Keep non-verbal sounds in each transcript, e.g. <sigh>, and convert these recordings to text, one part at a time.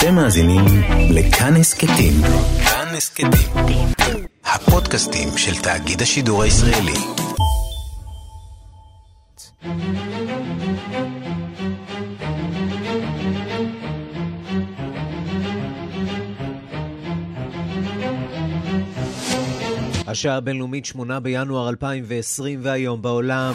אתם מאזינים לכאן הסכתים. כאן הסכתים. הפודקאסטים של תאגיד השידור הישראלי. השעה הבינלאומית 8 בינואר 2020 והיום בעולם.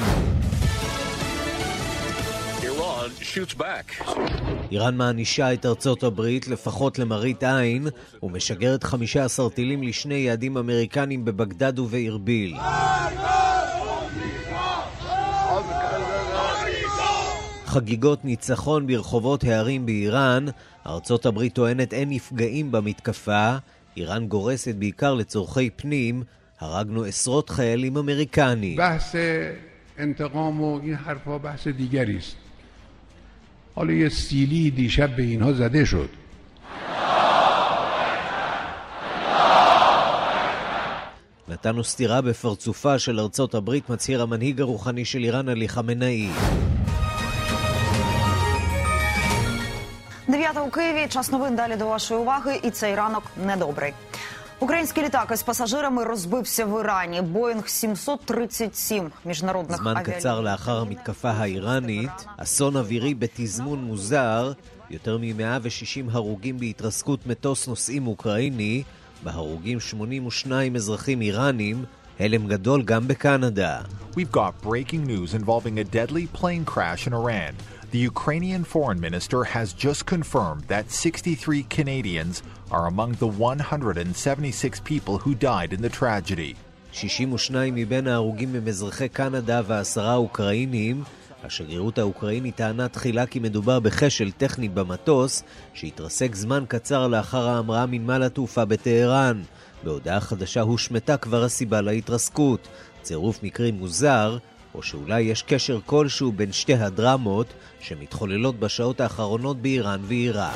איראן מענישה את ארצות הברית, לפחות למראית עין, ומשגרת 15 טילים לשני יעדים אמריקנים בבגדד ובארביל. חגיגות ניצחון ברחובות הערים באיראן, ארצות הברית טוענת אין נפגעים במתקפה, איראן גורסת בעיקר לצורכי פנים, הרגנו עשרות חיילים אמריקנים. (אומר בערבית: حالا یه سیلی دیشب به اینها زده شد נתנו סטירה בפרצופה של ארצות הברית, מצהיר המנהיג הרוחני של איראן, עלי חמנאי. 9 у Києві. Час новин далі до вашої уваги. І цей ранок недобрий. Український літак із пасажирами розбився в Ірані. Боїнг 737 міжнародних זמן קצר לאחר המתקפה האיראנית, אסון אווירי בתזמון מוזר, יותר מ-160 הרוגים בהתרסקות מטוס נוסעים אוקראיני, בהרוגים 82 אזרחים איראנים, הלם גדול גם בקנדה. We've got breaking news involving a deadly plane crash in Iran. The Ukrainian foreign minister has just confirmed that 63 Canadians are among the 176 people who died in the tragedy. 62 מבין ההרוגים הם אזרחי קנדה ועשרה אוקראינים. השגרירות האוקראינית טענה תחילה כי מדובר בכשל טכני במטוס, שהתרסק זמן קצר לאחר ההמראה מנמל התעופה בטהרן. בהודעה חדשה הושמטה כבר הסיבה להתרסקות. צירוף מקרים מוזר, או שאולי יש קשר כלשהו בין שתי הדרמות שמתחוללות בשעות האחרונות באיראן ועיראק.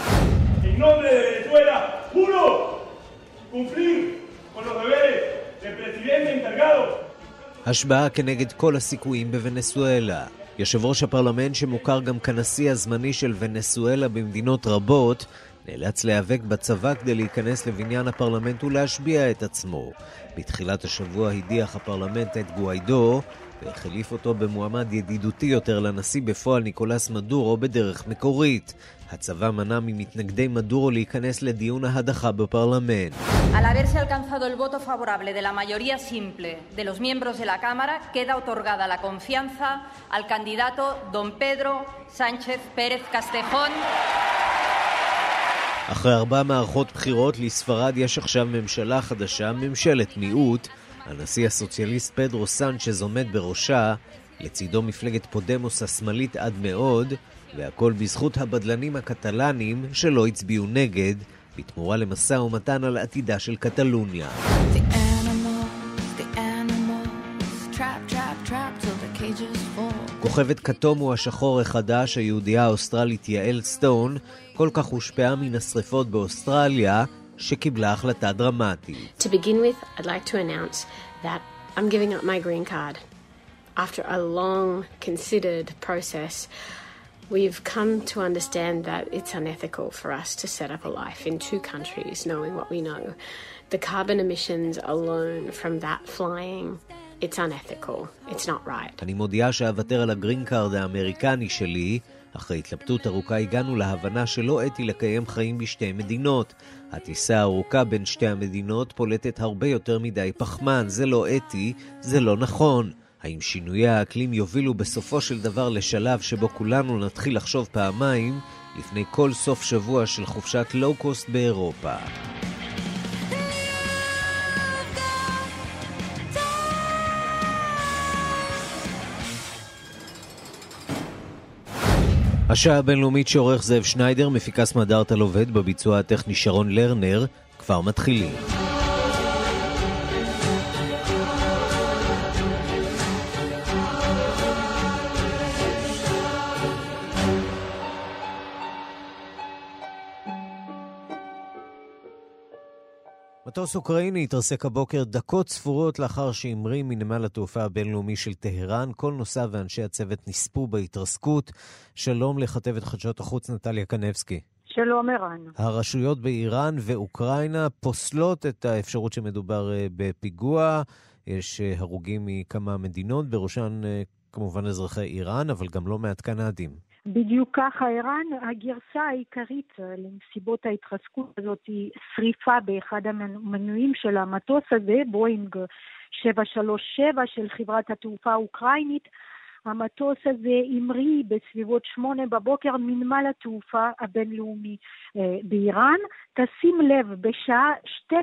השבעה כנגד כל הסיכויים בוונסואלה. יושב ראש הפרלמנט שמוכר גם כנשיא הזמני של ונסואלה במדינות רבות, נאלץ להיאבק בצבא כדי להיכנס לבניין הפרלמנט ולהשביע את עצמו. בתחילת השבוע הדיח הפרלמנט את גואידו, והחליף אותו במועמד ידידותי יותר לנשיא בפועל ניקולס מדורו בדרך מקורית. הצבא מנע ממתנגדי מדורו להיכנס לדיון ההדחה בפרלמנט. Al haberse alcanzado el voto favorable de la mayoría simple de los miembros de la Cámara, queda otorgada la confianza al candidato don Pedro Sánchez Pérez Castejón. אחרי ארבע מערכות בחירות לספרד יש עכשיו ממשלה חדשה, ממשלת מיעוט. הנשיא הסוציאליסט פדרו סנצ'ז עומד בראשה, לצידו מפלגת פודמוס השמאלית עד מאוד, והכל בזכות הבדלנים הקטלנים שלא הצביעו נגד, בתמורה למשא ומתן על עתידה של קטלוניה. The animals, the animals, trap, trap, trap till the cages fall. כוכבת כתום הוא השחור החדש, היהודייה האוסטרלית יעל סטון, כל כך הושפעה מן השרפות באוסטרליה, שקיבלה החלטה דרמטית. To begin with, I'd like to announce that I'm giving up my green card. After a long, considered process, we've come to understand that it's unethical for us to set up a life in two countries knowing what we know. The carbon emissions alone from that flying, it's unethical. It's not right. אני מודיעה שאוותר על הגרין קארד האמריקני שלי. אחרי התלבטות ארוכה הגענו להבנה שלא אתי לקיים חיים בשתי מדינות. הטיסה הארוכה בין שתי המדינות פולטת הרבה יותר מדי פחמן, זה לא אתי, זה לא נכון. האם שינויי האקלים יובילו בסופו של דבר לשלב שבו כולנו נתחיל לחשוב פעמיים לפני כל סוף שבוע של חופשת לואו-קוסט באירופה? השעה הבינלאומית שעורך זאב שניידר, מפיקס מדארטל עובד בביצוע הטכני שרון לרנר, כבר מתחילים. מטוס אוקראיני התרסק הבוקר דקות ספורות לאחר שהמריא מנמל התעופה הבינלאומי של טהרן. כל נוסעיו ואנשי הצוות נספו בהתרסקות. שלום לכתבת חדשות החוץ נטליה קנבסקי. שלום ערן. הרשויות באיראן ואוקראינה פוסלות את האפשרות שמדובר אה, בפיגוע. יש אה, הרוגים מכמה מדינות, בראשן אה, כמובן אזרחי איראן, אבל גם לא מעט קנדים. בדיוק ככה, ערן, הגרסה העיקרית לנסיבות ההתחזקות הזאת היא שריפה באחד המנועים של המטוס הזה, בואינג 737 של חברת התעופה האוקראינית. המטוס הזה המריא בסביבות שמונה בבוקר מנמל התעופה הבינלאומי אה, באיראן. תשים לב, בשעה 12:47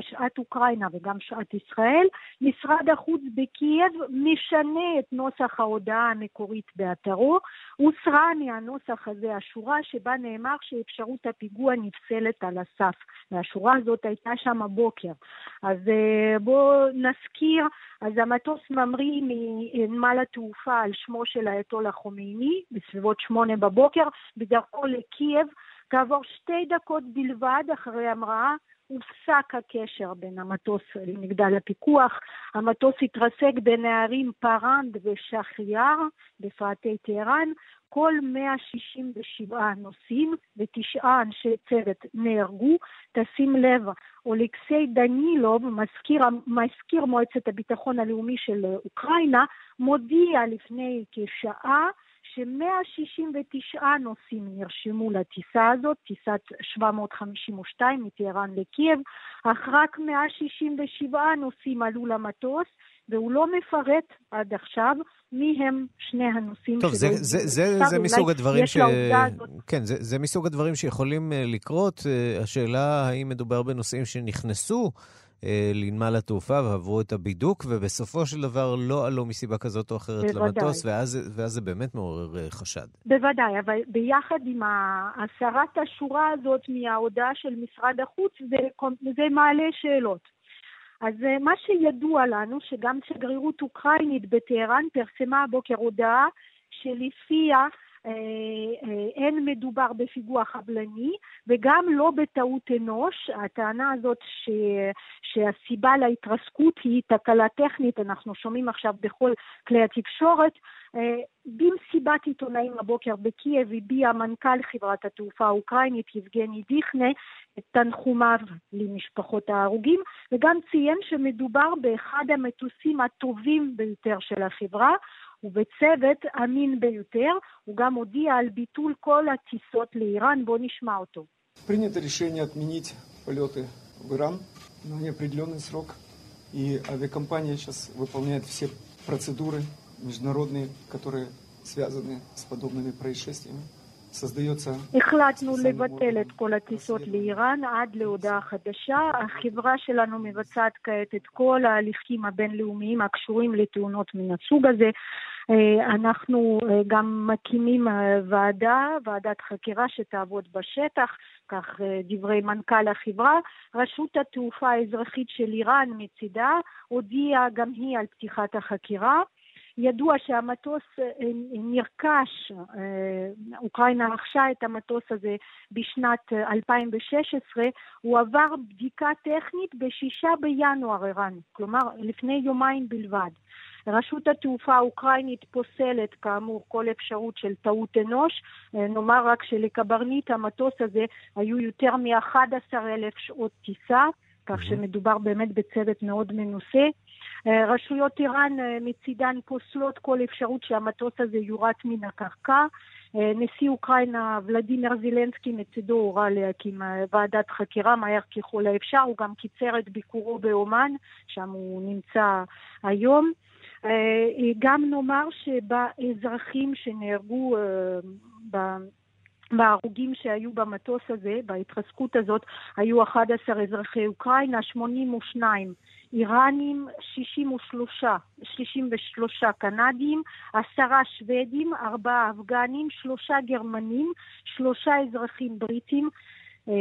שעת אוקראינה וגם שעת ישראל, משרד החוץ בקייב משנה את נוסח ההודעה המקורית באתרו. הוסרה מהנוסח הזה השורה שבה נאמר שאפשרות הפיגוע נפסלת על הסף. והשורה הזאת הייתה שם הבוקר. אז אה, בואו נזכיר, אז המטוס ממריא מנמל התעופה על שמו של האייתולה חומייני בסביבות שמונה בבוקר, בדרכו לקייב. כעבור שתי דקות בלבד אחרי ההמראה הופסק הקשר בין המטוס למגדל הפיקוח. המטוס התרסק בין הערים פארנד ושחריאר בפאתי טהרן. כל 167 נוסעים ותשעה אנשי צוות נהרגו. תשים לב, אולקסי דנילוב, מזכיר, מזכיר מועצת הביטחון הלאומי של אוקראינה, מודיע לפני כשעה ש-169 נוסעים נרשמו לטיסה הזאת, טיסת 752 מטהרן לקייב, אך רק 167 נוסעים עלו למטוס, והוא לא מפרט עד עכשיו מי הם שני הנוסעים טוב, זה, זה, זה, זה מסוג הדברים ש... כן, זה, זה מסוג הדברים שיכולים אה, לקרות. אה, השאלה האם מדובר בנוסעים שנכנסו לנמל התעופה ועברו את הבידוק, ובסופו של דבר לא עלו מסיבה כזאת או אחרת בוודאי. למטוס, ואז, ואז זה באמת מעורר אה, חשד. בוודאי, אבל ביחד עם הסרת השורה הזאת מההודעה של משרד החוץ, זה, זה מעלה שאלות. אז אה, מה שידוע לנו, שגם שגרירות אוקראינית בטהרן פרסמה הבוקר הודעה שלפיה אה, אה, אין מדובר בפיגוע חבלני וגם לא בטעות אנוש. הטענה הזאת ש... שהסיבה להתרסקות היא תקלה טכנית, אנחנו שומעים עכשיו בכל כלי התקשורת. אה, במסיבת עיתונאים הבוקר בקייב הביע מנכ"ל חברת התעופה האוקראינית יבגני דיכנה את תנחומיו למשפחות ההרוגים וגם ציין שמדובר באחד המטוסים הטובים ביותר של החברה. ובצוות אמין ביותר. הוא גם הודיע על ביטול כל הטיסות לאיראן. בואו נשמע אותו. Принято решение отменить полеты в Иран на неопределенный срок. И авиакомпания сейчас выполняет все процедуры международные, которые связаны с подобными происшествиями. החלטנו לבטל את כל הטיסות לאיראן עד להודעה חדשה. החברה שלנו מבצעת כעת את כל ההליכים הבינלאומיים הקשורים לתאונות מן הסוג הזה. אה, אנחנו אה, גם מקימים אה, ועדה, ועדת חקירה שתעבוד בשטח, כך דברי מנכ"ל החברה. רשות התעופה האזרחית של איראן מצידה הודיעה גם היא על פתיחת החקירה. ידוע שהמטוס נרכש, אוקראינה רכשה את המטוס הזה בשנת 2016, הוא עבר בדיקה טכנית בשישה בינואר ערן, כלומר לפני יומיים בלבד. רשות התעופה האוקראינית פוסלת כאמור כל אפשרות של טעות אנוש. אה, נאמר רק שלקברניט המטוס הזה היו יותר מ-11,000 שעות טיסה, כך שמדובר באמת בצוות מאוד מנוסה. אה, רשויות איראן אה, מצידן פוסלות כל אפשרות שהמטוס הזה יורט מן הקרקע. נשיא אוקראינה ולדימיר זילנסקי מצידו הורה להקים ועדת חקירה מהר ככל האפשר, הוא גם קיצר את ביקורו באומן, שם הוא נמצא היום. אה, גם נאמר שבאזרחים שנהרגו אה, בהרוגים שהיו במטוס הזה, בהתרסקות הזאת, היו 11 אזרחי אוקראינה, 82 איראנים, 63, 63 קנדים, עשרה שוודים, ארבעה אפגנים, שלושה גרמנים, שלושה אזרחים בריטים,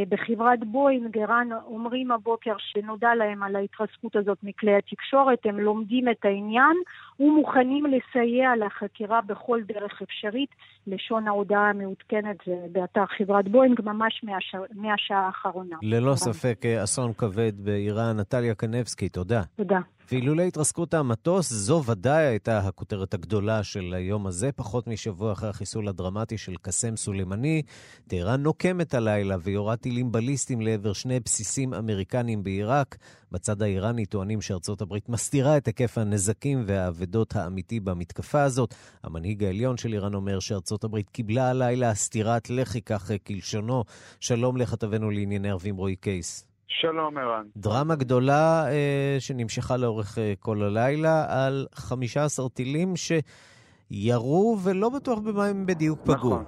בחברת בואינג, ערן אומרים הבוקר שנודע להם על ההתרסקות הזאת מכלי התקשורת, הם לומדים את העניין, ומוכנים לסייע לחקירה בכל דרך אפשרית. לשון ההודעה המעודכנת זה באתר חברת בואינג ממש מהשע, מהשעה האחרונה. ללא ספק אסון כבד באיראן. נטליה קנבסקי, תודה. תודה. ואילולא התרסקות המטוס, זו ודאי הייתה הכותרת הגדולה של היום הזה, פחות משבוע אחרי החיסול הדרמטי של קאסם סולימני. טהרן נוקמת הלילה ויורה טילים בליסטיים לעבר שני בסיסים אמריקניים בעיראק. בצד האיראני טוענים שארצות הברית מסתירה את היקף הנזקים והאבדות האמיתי במתקפה הזאת. המנהיג העליון של איראן אומר שארצות הברית קיבלה הלילה סטירת לחי, כך כלשונו. שלום לכתבנו לענייני ערבים רועי קייס. שלום, ערן. דרמה גדולה אה, שנמשכה לאורך אה, כל הלילה על 15 טילים שירו ולא בטוח במה הם בדיוק פגעו. נכון.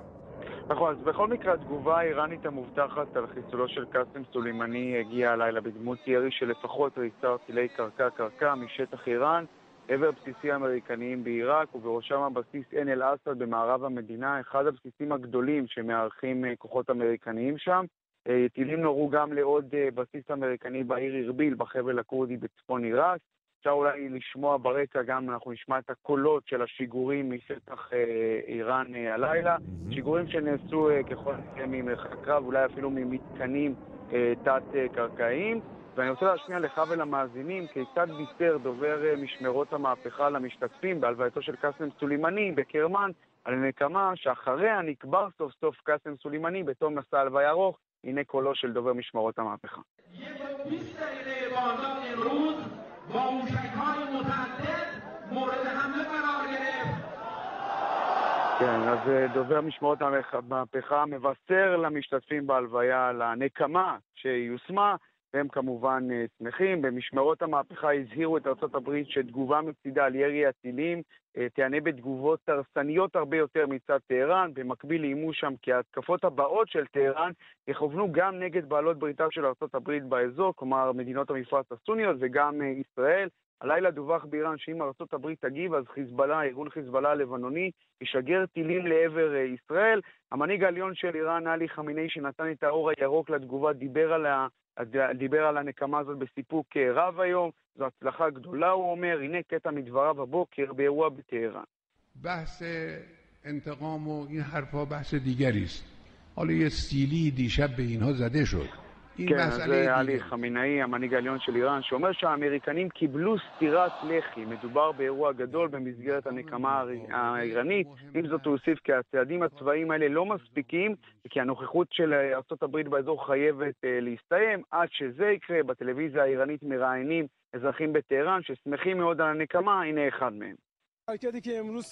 נכון, אז בכל מקרה התגובה האיראנית המובטחת על חיסולו של קאסם סולימני הגיעה הלילה בדמות ירי של לפחות ריסר טילי קרקע-קרקע משטח איראן עבר בסיסים אמריקניים בעיראק ובראשם הבסיס עין אל-אסד במערב המדינה, אחד הבסיסים הגדולים שמארחים אה, כוחות אמריקניים שם. אה, טילים נורו גם לעוד אה, בסיס אמריקני בעיר ארביל בחבל הכורדי בצפון עיראק. אפשר אולי לשמוע ברקע גם, אנחנו נשמע את הקולות של השיגורים משטח אה, איראן הלילה. שיגורים שנעשו ככל הנראה ממרחק קרב, אולי אפילו ממתקנים תת-קרקעיים. ואני רוצה להשמיע לך ולמאזינים כיצד בישר דובר משמרות המהפכה למשתתפים בהלווייתו של קאסם סולימני בקרמן על נקמה שאחריה נקבר סוף סוף קאסם סולימני בתום מסע הלוויה ארוך. הנה קולו של דובר משמרות המהפכה. כן, אז דובר משמרות המהפכה מבשר למשתתפים בהלוויה על הנקמה שיושמה, והם כמובן שמחים. במשמרות המהפכה הזהירו את ארה"ב שתגובה מצידה על ירי הטילים תיענה בתגובות הרסניות הרבה יותר מצד טהרן. במקביל איימו שם כי ההתקפות הבאות של טהרן יכוונו גם נגד בעלות בריתה של ארה"ב באזור, כלומר מדינות המפרץ הסוניות וגם ישראל. הלילה דווח באיראן שאם ארצות הברית תגיב, אז חיזבאללה, ארגון חיזבאללה הלבנוני, ישגר טילים לעבר ישראל. המנהיג העליון של איראן, עלי חמינאי, שנתן את האור הירוק לתגובה, דיבר על, ה... דיבר על הנקמה הזאת בסיפוק רב היום. זו הצלחה גדולה, הוא אומר. הנה קטע מדבריו הבוקר באירוע בטהרן. بحث انتقام و این حرفا بحث دیگری است حالا یه سیلی دیشب به اینها زده شد כן, זה עלי חמינאי, המנהיג העליון של איראן, שאומר שהאמריקנים קיבלו סטירת לחי. מדובר באירוע גדול במסגרת הנקמה האיראנית. עם זאת הוא הוסיף כי הצעדים הצבאיים האלה לא מספיקים, וכי הנוכחות של ארה"ב באזור חייבת להסתיים. עד שזה יקרה, בטלוויזיה האיראנית מראיינים אזרחים בטהרן ששמחים מאוד על הנקמה, הנה אחד מהם.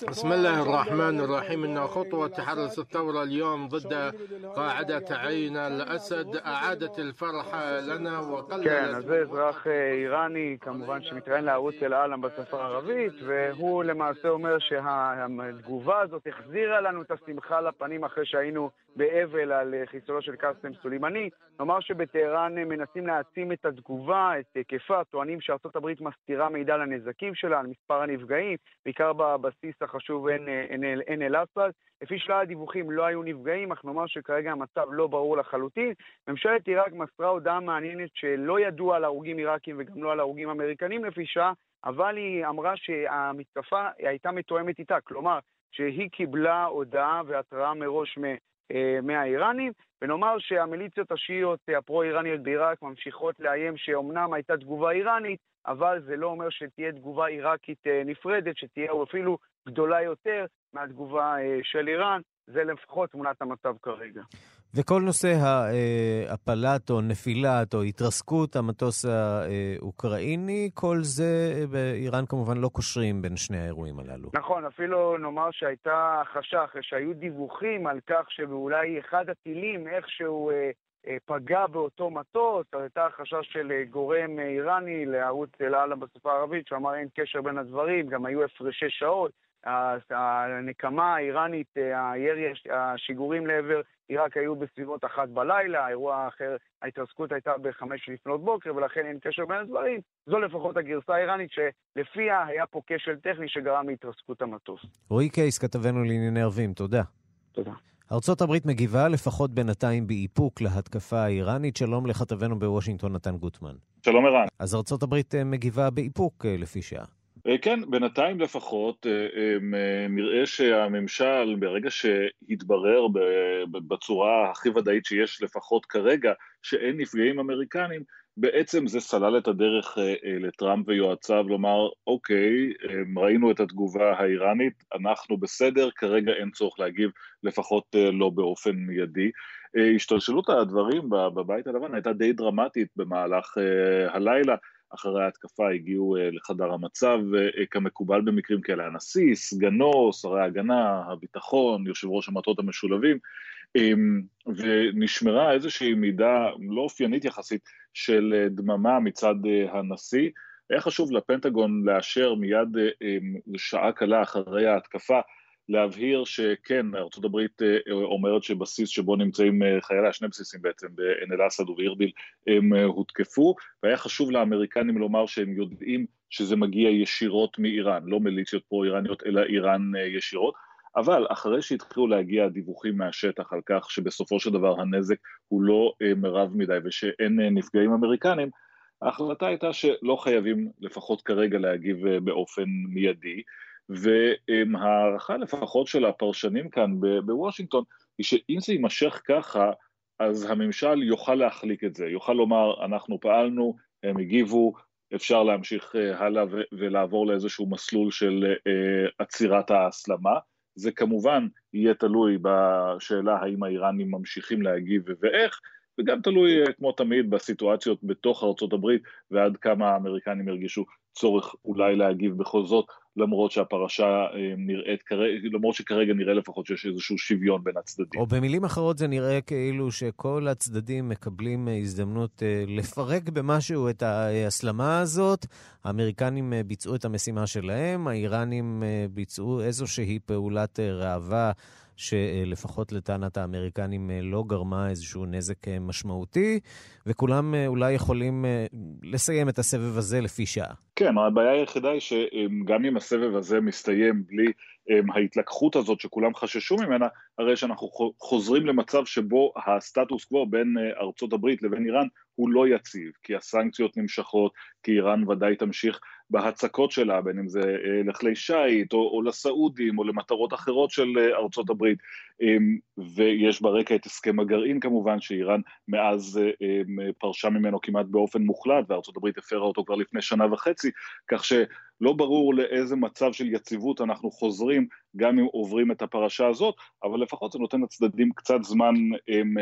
بسم الله الرحمن الرحيم إن خطوة تحرس الثورة اليوم ضد قاعدة عين الأسد أعادت الفرح لنا وقللت... כן, אז זה אזרח איראני, כמובן שמתראיין לערוץ אל-עלם בשפה הערבית, והוא למעשה אומר שהתגובה הזאת החזירה לנו את השמחה לפנים אחרי שהיינו באבל על חיסולו של קאסם סולימני. נאמר שבטהרן מנסים להעצים את התגובה, את היקפה, טוענים שארצות הברית מסתירה מידע על הנזקים שלה, על מספר הנפגעים, בעיקר בבסיס החשוב עין אל-אסד. לפי שלל הדיווחים לא היו נפגעים, אך נאמר שכרגע המצב לא ברור לחלוטין. ממשלת עיראק מסרה הודעה מעניינת שלא ידוע על הרוגים עיראקים וגם לא על הרוגים אמריקנים לפי שעה, אבל היא אמרה שהמתקפה הייתה מתואמת איתה, כלומר שהיא קיבלה הודעה והתראה מראש מהאיראנים, ונאמר שהמיליציות השיעיות הפרו-איראניות בעיראק ממשיכות לאיים שאומנם הייתה תגובה איראנית, אבל זה לא אומר שתהיה תגובה עיראקית נפרדת, שתהיה אפילו גדולה יותר מהתגובה של איראן. זה לפחות תמונת המצב כרגע. וכל נושא ההפלת או נפילת או התרסקות המטוס האוקראיני, כל זה באיראן כמובן לא קושרים בין שני האירועים הללו. נכון, אפילו נאמר שהייתה אחרי שהיו דיווחים על כך שאולי אחד הטילים איכשהו פגע באותו מטוס, הייתה החשש של גורם איראני לערוץ אל-עלם בשפה הערבית, שאמר אין קשר בין הדברים, גם היו הפרשי שעות. הנקמה האיראנית, הירי, השיגורים לעבר עיראק היו בסביבות אחת בלילה, האירוע האחר, ההתרסקות הייתה בחמש לפנות בוקר, ולכן אין קשר בין הדברים. זו לפחות הגרסה האיראנית שלפיה היה פה כשל טכני שגרם להתרסקות המטוס. רועי קייס, כתבנו לענייני ערבים, תודה. תודה. ארצות הברית מגיבה לפחות בינתיים באיפוק להתקפה האיראנית. שלום לכתבנו בוושינגטון, נתן גוטמן. שלום ערן. אז ארצות הברית מגיבה באיפוק לפי שעה. כן, בינתיים לפחות נראה שהממשל, ברגע שהתברר בצורה הכי ודאית שיש לפחות כרגע, שאין נפגעים אמריקנים, בעצם זה סלל את הדרך לטראמפ ויועציו לומר, אוקיי, ראינו את התגובה האיראנית, אנחנו בסדר, כרגע אין צורך להגיב, לפחות לא באופן מיידי. השתלשלות הדברים בבית הלבן הייתה די דרמטית במהלך הלילה. אחרי ההתקפה הגיעו לחדר המצב כמקובל במקרים כאלה, הנשיא, סגנו, שרי ההגנה, הביטחון, יושב ראש המטות המשולבים, ונשמרה איזושהי מידה לא אופיינית יחסית של דממה מצד הנשיא. היה חשוב לפנטגון לאשר מיד שעה קלה אחרי ההתקפה להבהיר שכן, ארה"ב אומרת שבסיס שבו נמצאים חייליה, שני בסיסים בעצם, בעין אל-אסד ובארביל, הם הותקפו, והיה חשוב לאמריקנים לומר שהם יודעים שזה מגיע ישירות מאיראן, לא מיליציות פרו-איראניות, אלא איראן ישירות. אבל אחרי שהתחילו להגיע דיווחים מהשטח על כך שבסופו של דבר הנזק הוא לא מרב מדי ושאין נפגעים אמריקנים, ההחלטה הייתה שלא חייבים לפחות כרגע להגיב באופן מיידי, והערכה לפחות של הפרשנים כאן בוושינגטון היא שאם זה יימשך ככה, אז הממשל יוכל להחליק את זה, יוכל לומר אנחנו פעלנו, הם הגיבו, אפשר להמשיך הלאה ולעבור לאיזשהו מסלול של עצירת ההסלמה. זה כמובן יהיה תלוי בשאלה האם האיראנים ממשיכים להגיב ואיך, וגם תלוי כמו תמיד בסיטואציות בתוך ארצות הברית ועד כמה האמריקנים ירגישו צורך אולי להגיב בכל זאת, למרות שהפרשה נראית, למרות שכרגע נראה לפחות שיש איזשהו שוויון בין הצדדים. או במילים אחרות זה נראה כאילו שכל הצדדים מקבלים הזדמנות לפרק במשהו את ההסלמה הזאת. האמריקנים ביצעו את המשימה שלהם, האיראנים ביצעו איזושהי פעולת ראווה. שלפחות לטענת האמריקנים לא גרמה איזשהו נזק משמעותי, וכולם אולי יכולים לסיים את הסבב הזה לפי שעה. כן, הבעיה היחידה היא שגם אם הסבב הזה מסתיים בלי ההתלקחות הזאת שכולם חששו ממנה, הרי שאנחנו חוזרים למצב שבו הסטטוס קוו בין ארצות הברית לבין איראן הוא לא יציב, כי הסנקציות נמשכות, כי איראן ודאי תמשיך בהצקות שלה, בין אם זה לכלי שיט או, או לסעודים או למטרות אחרות של ארצות הברית, ויש ברקע את הסכם הגרעין כמובן, שאיראן מאז פרשה ממנו כמעט באופן מוחלט, וארצות הברית הפרה אותו כבר לפני שנה וחצי, כך שלא ברור לאיזה מצב של יציבות אנחנו חוזרים, גם אם עוברים את הפרשה הזאת, אבל לפחות זה נותן לצדדים קצת זמן הם,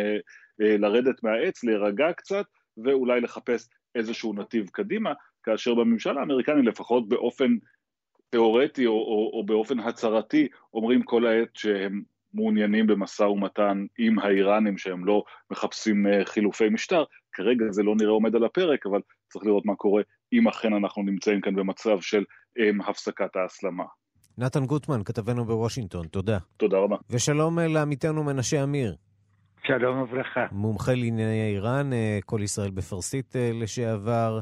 לרדת מהעץ, להירגע קצת, ואולי לחפש איזשהו נתיב קדימה, כאשר בממשל האמריקני לפחות באופן תיאורטי או, או, או באופן הצהרתי אומרים כל העת שהם מעוניינים במשא ומתן עם האיראנים שהם לא מחפשים חילופי משטר, כרגע זה לא נראה עומד על הפרק, אבל צריך לראות מה קורה אם אכן אנחנו נמצאים כאן במצב של הפסקת ההסלמה. נתן גוטמן, כתבנו בוושינגטון, תודה. תודה רבה. ושלום לעמיתנו מנשה אמיר. שלום וברכה. מומחה לענייני איראן, כל ישראל בפרסית לשעבר.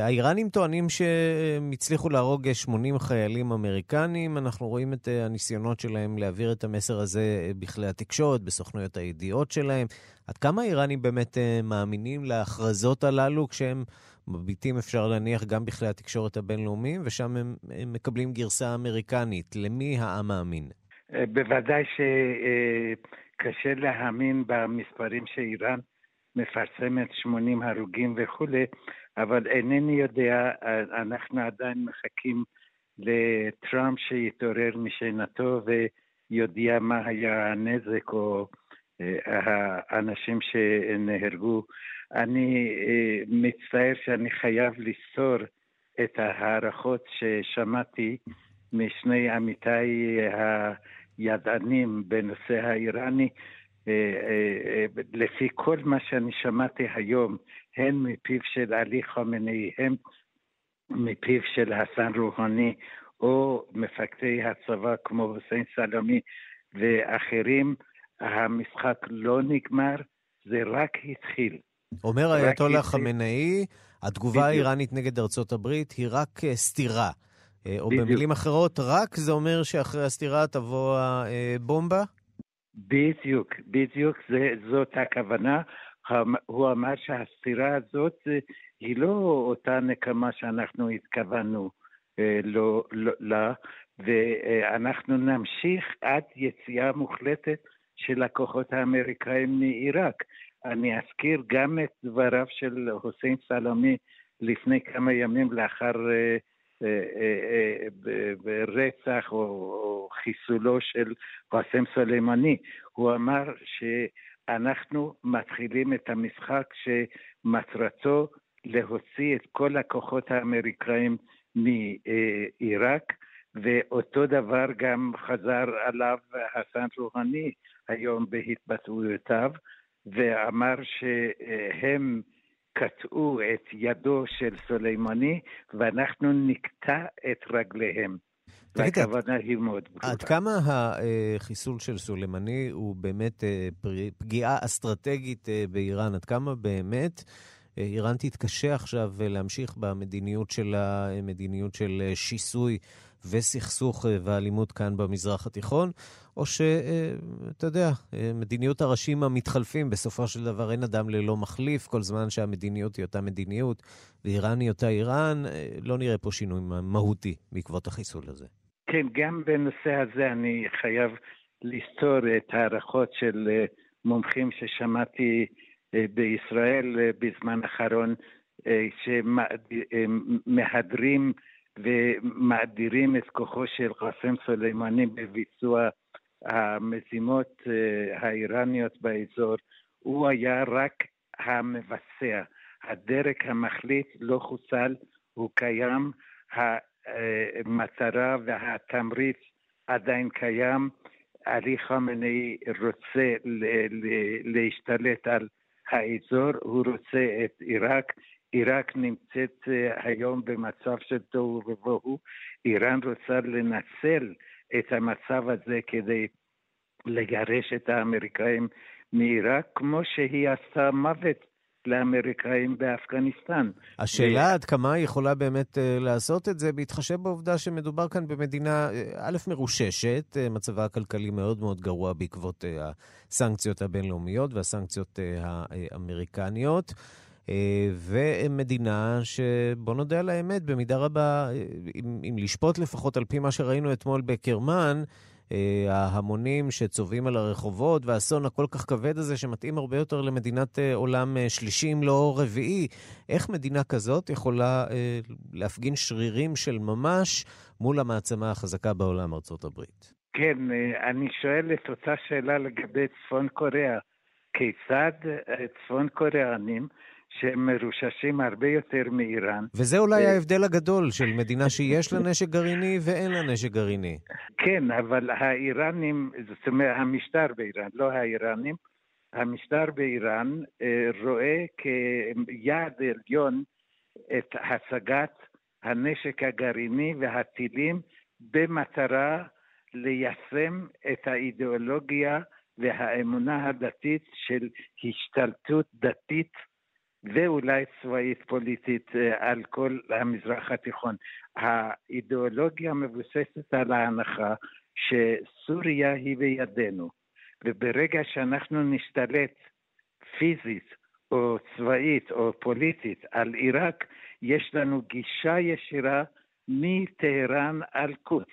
האיראנים טוענים שהם הצליחו להרוג 80 חיילים אמריקנים. אנחנו רואים את הניסיונות שלהם להעביר את המסר הזה בכלי התקשורת, בסוכנויות הידיעות שלהם. עד כמה האיראנים באמת מאמינים להכרזות הללו כשהם מביטים, אפשר להניח, גם בכלי התקשורת הבינלאומיים, ושם הם, הם מקבלים גרסה אמריקנית. למי העם מאמין? בוודאי שקשה להאמין במספרים שאיראן מפרסמת 80 הרוגים וכולי, אבל אינני יודע, אנחנו עדיין מחכים לטראמפ שיתעורר משנתו ויודיע מה היה הנזק או האנשים שנהרגו. אני מצטער שאני חייב לסתור את ההערכות ששמעתי משני עמיתיי הידענים בנושא האיראני. לפי כל מה שאני שמעתי היום, הן מפיו של עלי חמינאי, הן מפיו של חסן רוהני, או מפקדי הצבא כמו חוסיין סלמי ואחרים, המשחק לא נגמר, זה רק התחיל. אומר האייתולה חמינאי, התגובה האיראנית נגד ארצות הברית היא רק סתירה. או בדיוק. במילים אחרות, רק זה אומר שאחרי הסתירה תבוא הבומבה? בדיוק, בדיוק, זה, זאת הכוונה. הוא אמר שהסתירה הזאת היא לא אותה נקמה שאנחנו התכוונו לא, לא, לה, ואנחנו נמשיך עד יציאה מוחלטת של הכוחות האמריקאים מעיראק. אני אזכיר גם את דבריו של חוסיין סלומי לפני כמה ימים לאחר ברצח או, חיסולו של קאסם סולימני. הוא אמר שאנחנו מתחילים את המשחק שמטרתו להוציא את כל הכוחות האמריקאים מעיראק, ואותו דבר גם חזר עליו חסן רוהני היום בהתבטאויותיו, ואמר שהם קטעו את ידו של סולימני, ואנחנו נקטע את רגליהם. והכוונה היא מאוד ברורה. עד כמה החיסול של סולימני הוא באמת אה, פגיעה אסטרטגית אה, באיראן? עד כמה באמת אה, איראן תתקשה עכשיו להמשיך במדיניות שלה, מדיניות של שיסוי וסכסוך ואלימות כאן במזרח התיכון, או שאתה יודע, מדיניות הראשים המתחלפים, בסופו של דבר אין אדם ללא מחליף, כל זמן שהמדיניות היא אותה מדיניות, ואיראן היא אותה איראן, לא נראה פה שינוי מהותי בעקבות החיסול הזה. כן, גם בנושא הזה אני חייב לסתור את ההערכות של מומחים ששמעתי בישראל בזמן האחרון, שמהדרים ומאדירים את כוחו של קאסם סולימני בביצוע המזימות האיראניות באזור, הוא היה רק המבצע. הדרג המחליט לא חוסל, הוא קיים, המטרה והתמריץ עדיין קיים. עלי חמני רוצה להשתלט על האזור, הוא רוצה את עיראק. עיראק נמצאת היום במצב של תוהו ובוהו. איראן רוצה לנצל את המצב הזה כדי לגרש את האמריקאים מעיראק, כמו שהיא עשתה מוות לאמריקאים באפגניסטן. השאלה ו... עד כמה היא יכולה באמת uh, לעשות את זה, בהתחשב בעובדה שמדובר כאן במדינה, א', מרוששת, מצבה הכלכלי מאוד מאוד גרוע בעקבות הסנקציות הבינלאומיות והסנקציות האמריקניות. ומדינה שבוא נודה על האמת, במידה רבה, אם, אם לשפוט לפחות על פי מה שראינו אתמול בקרמן, אה, ההמונים שצובעים על הרחובות, והאסון הכל כך כבד הזה, שמתאים הרבה יותר למדינת אה, עולם אה, שלישי, אם לא רביעי. איך מדינה כזאת יכולה להפגין שרירים של ממש מול המעצמה החזקה בעולם, ארצות הברית? כן, אני שואל את אותה שאלה לגבי צפון קוריאה. כיצד צפון קוריאנים שהם מרוששים הרבה יותר מאיראן. וזה אולי ו... ההבדל הגדול של מדינה <laughs> שיש לה נשק גרעיני ואין לה נשק גרעיני. כן, אבל האיראנים, זאת אומרת, המשטר באיראן, לא האיראנים, המשטר באיראן אה, רואה כיעד עליון את השגת הנשק הגרעיני והטילים במטרה ליישם את האידיאולוגיה והאמונה הדתית של השתלטות דתית ואולי צבאית פוליטית אה, על כל המזרח התיכון. האידיאולוגיה מבוססת על ההנחה שסוריה היא בידינו, וברגע שאנחנו נשתלט פיזית או צבאית או פוליטית על עיראק, יש לנו גישה ישירה מטהרן על קוץ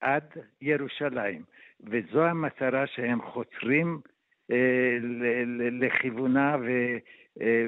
עד ירושלים, וזו המטרה שהם חותרים אה, לכיוונה ו... אה,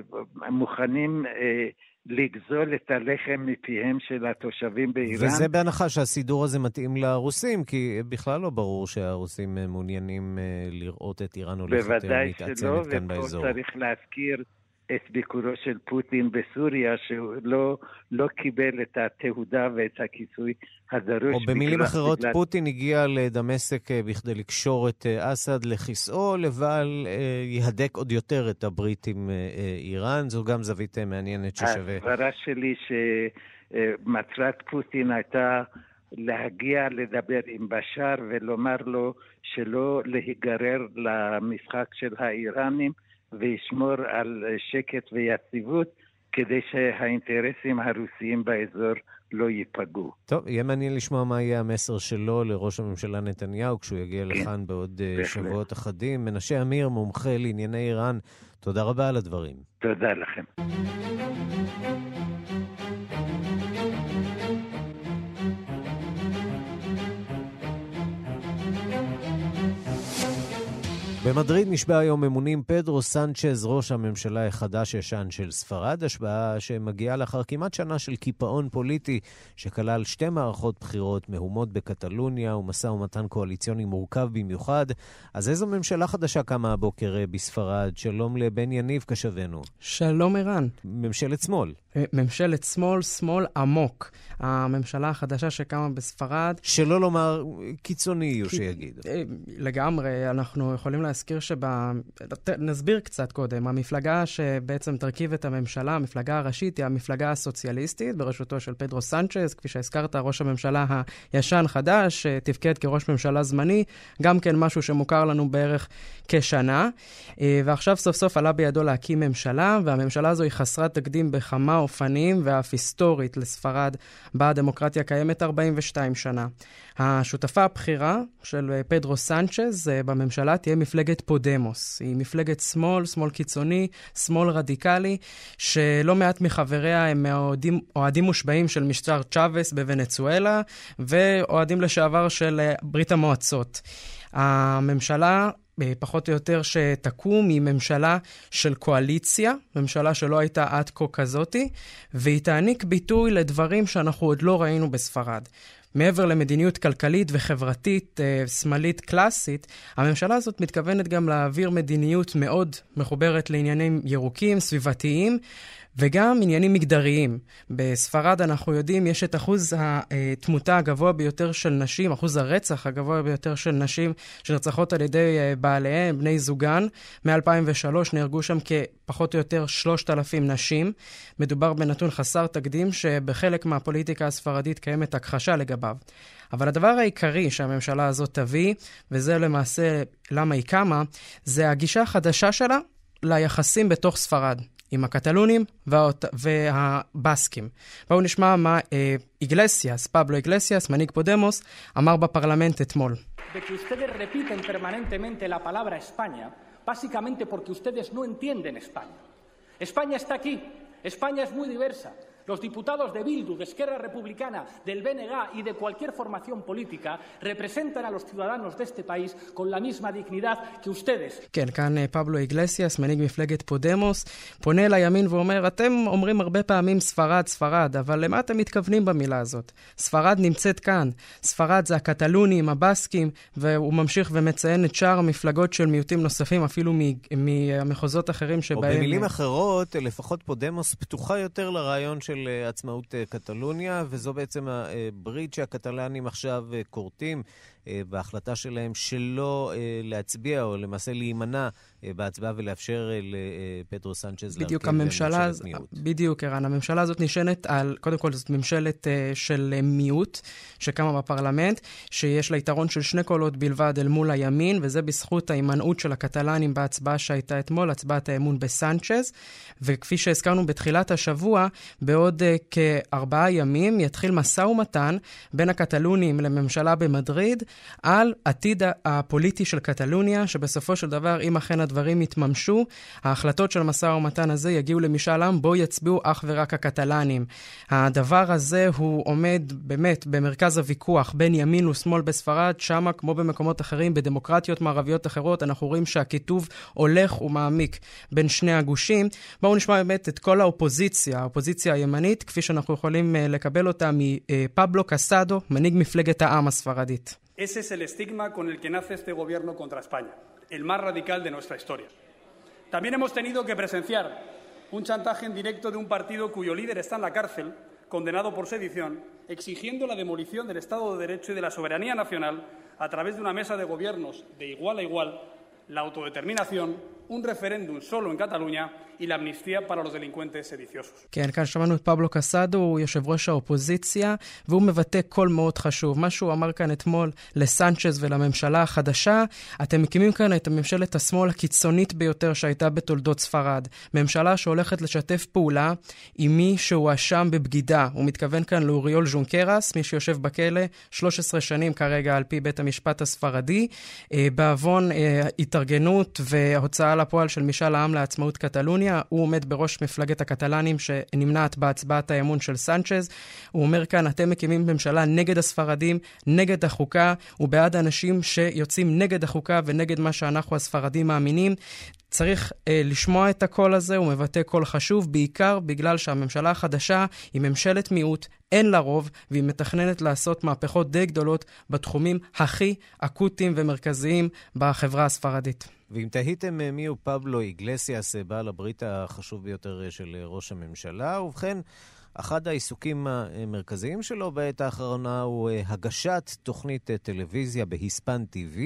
מוכנים אה, לגזול את הלחם מפיהם של התושבים באיראן. וזה בהנחה שהסידור הזה מתאים לרוסים, כי בכלל לא ברור שהרוסים מעוניינים אה, לראות את איראן הולכת מתעצמת כאן באזור. בוודאי שלא, ופה צריך להזכיר את ביקורו של פוטין בסוריה, שהוא לא, לא קיבל את התהודה ואת הכיסוי הדרוש. או במילים אחרות, בגלל... פוטין הגיע לדמשק אה, בכדי לקשור את אה, אסד לכיסאו, לבל אה, יהדק עוד יותר את הברית עם איראן. זו גם זווית מעניינת ששווה. הסברה שלי שמטרת פוטין הייתה להגיע לדבר עם בשאר ולומר לו שלא להיגרר למשחק של האיראנים. וישמור על שקט ויציבות כדי שהאינטרסים הרוסיים באזור לא ייפגעו. טוב, יהיה מעניין לשמוע מה יהיה המסר שלו לראש הממשלה נתניהו כשהוא יגיע כן, לכאן בעוד אה, בהחלט. שבועות אחדים. מנשה אמיר, מומחה לענייני איראן, תודה רבה על הדברים. תודה לכם. במדריד נשבע היום ממונים פדרו סנצ'ז, ראש הממשלה החדש-ישן של ספרד, השבעה שמגיעה לאחר כמעט שנה של קיפאון פוליטי שכלל שתי מערכות בחירות, מהומות בקטלוניה ומשא ומתן קואליציוני מורכב במיוחד. אז איזו ממשלה חדשה קמה הבוקר אה, בספרד? שלום לבן יניב קשבנו. שלום ערן. ממשלת שמאל. אה, ממשלת שמאל, שמאל עמוק. הממשלה החדשה שקמה בספרד. שלא לומר קיצוני, יהיו כי... שיגיד. אה, לגמרי, אנחנו יכולים להזכיר שב... נסביר קצת קודם. המפלגה שבעצם תרכיב את הממשלה, המפלגה הראשית, היא המפלגה הסוציאליסטית, בראשותו של פדרו סנצ'ז, כפי שהזכרת, ראש הממשלה הישן-חדש, תפקד כראש ממשלה זמני, גם כן משהו שמוכר לנו בערך כשנה. אה, ועכשיו סוף סוף עלה בידו להקים ממשלה, והממשלה הזו היא חסרת תקדים בכמה אופנים, ואף היסטורית לספרד, בה הדמוקרטיה קיימת 42 שנה. השותפה הבכירה של אה, פדרו סנצ'ז אה, בממשלה תהיה מפלגת פודמוס. היא מפלגת שמאל, שמאל קיצוני, שמאל רדיקלי, שלא מעט מחבריה הם אוהדים, אוהדים מושבעים של משטר צ'אבס בוונצואלה, ואוהדים לשעבר של אה, ברית המועצות. הממשלה פחות או יותר שתקום היא ממשלה של קואליציה, ממשלה שלא הייתה עד כה כזאתי, והיא תעניק ביטוי לדברים שאנחנו עוד לא ראינו בספרד. מעבר למדיניות כלכלית וחברתית אה, שמאלית קלאסית, הממשלה הזאת מתכוונת גם להעביר מדיניות מאוד מחוברת לעניינים ירוקים, סביבתיים, וגם עניינים מגדריים. בספרד, אנחנו יודעים, יש את אחוז התמותה הגבוה ביותר של נשים, אחוז הרצח הגבוה ביותר של נשים שנרצחות על ידי אה, בעליהן, בני זוגן. מ-2003 נהרגו שם כפחות או יותר 3,000 נשים. מדובר בנתון חסר תקדים, שבחלק מהפוליטיקה הספרדית קיימת הכחשה לגביו. אבל הדבר העיקרי שהממשלה הזאת תביא, וזה למעשה למה היא קמה, זה הגישה החדשה שלה ליחסים בתוך ספרד. עם הקטלונים והבסקים. בואו נשמע מה אה, איגלסיאס, פבלו איגלסיאס, מנהיג פודמוס, אמר בפרלמנט אתמול. España está aquí, España es muy diversa. Los diputados de Bildu, de Esquerra Republicana, del BNG y de cualquier formación política representan a los ciudadanos de este país con la misma dignidad que ustedes. כן, כאן פבלו איגלסיאס, מנהיג מפלגת פודמוס, פונה לימין ואומר, אתם אומרים הרבה פעמים ספרד, ספרד, אבל למה אתם מתכוונים במילה הזאת? ספרד נמצאת כאן. ספרד זה הקטלונים, הבסקים, והוא ממשיך ומציין את שאר המפלגות של מיעוטים נוספים, אפילו ממחוזות אחרים שבהם... או במילים אחרות, לפחות פודמוס פתוחה יותר לרעיון של... של אה, עצמאות אה, קטלוניה, וזו בעצם הברית שהקטלנים עכשיו אה, כורתים בהחלטה שלהם שלא להצביע, או למעשה להימנע בהצבעה ולאפשר לפטרו סנצ'ז להרכיב הממשלה, ממשלת מיעוט. בדיוק, ערן. הממשלה הזאת נשענת על, קודם כל זאת ממשלת של מיעוט שקמה בפרלמנט, שיש לה יתרון של שני קולות בלבד אל מול הימין, וזה בזכות ההימנעות של הקטלנים בהצבעה שהייתה אתמול, הצבעת האמון בסנצ'ז. וכפי שהזכרנו בתחילת השבוע, בעוד כארבעה ימים יתחיל משא ומתן בין הקטלונים לממשלה במדריד על עתיד הפוליטי של קטלוניה, שבסופו של דבר, אם אכן הדברים יתממשו, ההחלטות של המשא ומתן הזה יגיעו למשאל עם, בו יצביעו אך ורק הקטלנים. הדבר הזה הוא עומד באמת במרכז הוויכוח בין ימין ושמאל בספרד, שמה, כמו במקומות אחרים, בדמוקרטיות מערביות אחרות, אנחנו רואים שהקיטוב הולך ומעמיק בין שני הגושים. בואו נשמע באמת את כל האופוזיציה, האופוזיציה הימנית, כפי שאנחנו יכולים לקבל אותה מפבלו קסדו, מנהיג מפלגת העם הספרדית. Ese es el estigma con el que nace este gobierno contra España, el más radical de nuestra historia. También hemos tenido que presenciar un chantaje en directo de un partido cuyo líder está en la cárcel, condenado por sedición, exigiendo la demolición del Estado de Derecho y de la soberanía nacional a través de una mesa de gobiernos de igual a igual, la autodeterminación, un referéndum solo en Cataluña y la amnistía para los delincuentes sediciosos. כן, כאן שמענו את פבלו קסדו, הוא יושב ראש האופוזיציה, והוא מבטא קול מאוד חשוב. מה שהוא אמר כאן אתמול לסנצ'ז ולממשלה החדשה, אתם מקימים כאן את ממשלת השמאל הקיצונית ביותר שהייתה בתולדות ספרד. ממשלה שהולכת לשתף פעולה עם מי שהואשם בבגידה. הוא מתכוון כאן לאוריול ז'ונקרס, מי שיושב בכלא 13 שנים כרגע על פי בית המשפט הספרדי, בעוון התארגנות והוצאה ההוצאה לפועל של משאל העם לעצמאות קטלוניה. הוא עומד בראש מפלגת הקטלנים שנמנעת בהצבעת האמון של סנצ'ז. הוא אומר כאן, אתם מקימים ממשלה נגד הספרדים, נגד החוקה, ובעד אנשים שיוצאים נגד החוקה ונגד מה שאנחנו הספרדים מאמינים. צריך אה, לשמוע את הקול הזה, הוא מבטא קול חשוב, בעיקר בגלל שהממשלה החדשה היא ממשלת מיעוט, אין לה רוב, והיא מתכננת לעשות מהפכות די גדולות בתחומים הכי אקוטיים ומרכזיים בחברה הספרדית. ואם תהיתם אה, מי הוא פבלו איגלסיאס, אה, בעל הברית החשוב ביותר אה, של ראש הממשלה, ובכן, אחד העיסוקים המרכזיים שלו בעת האחרונה הוא הגשת תוכנית טלוויזיה בהיספן TV,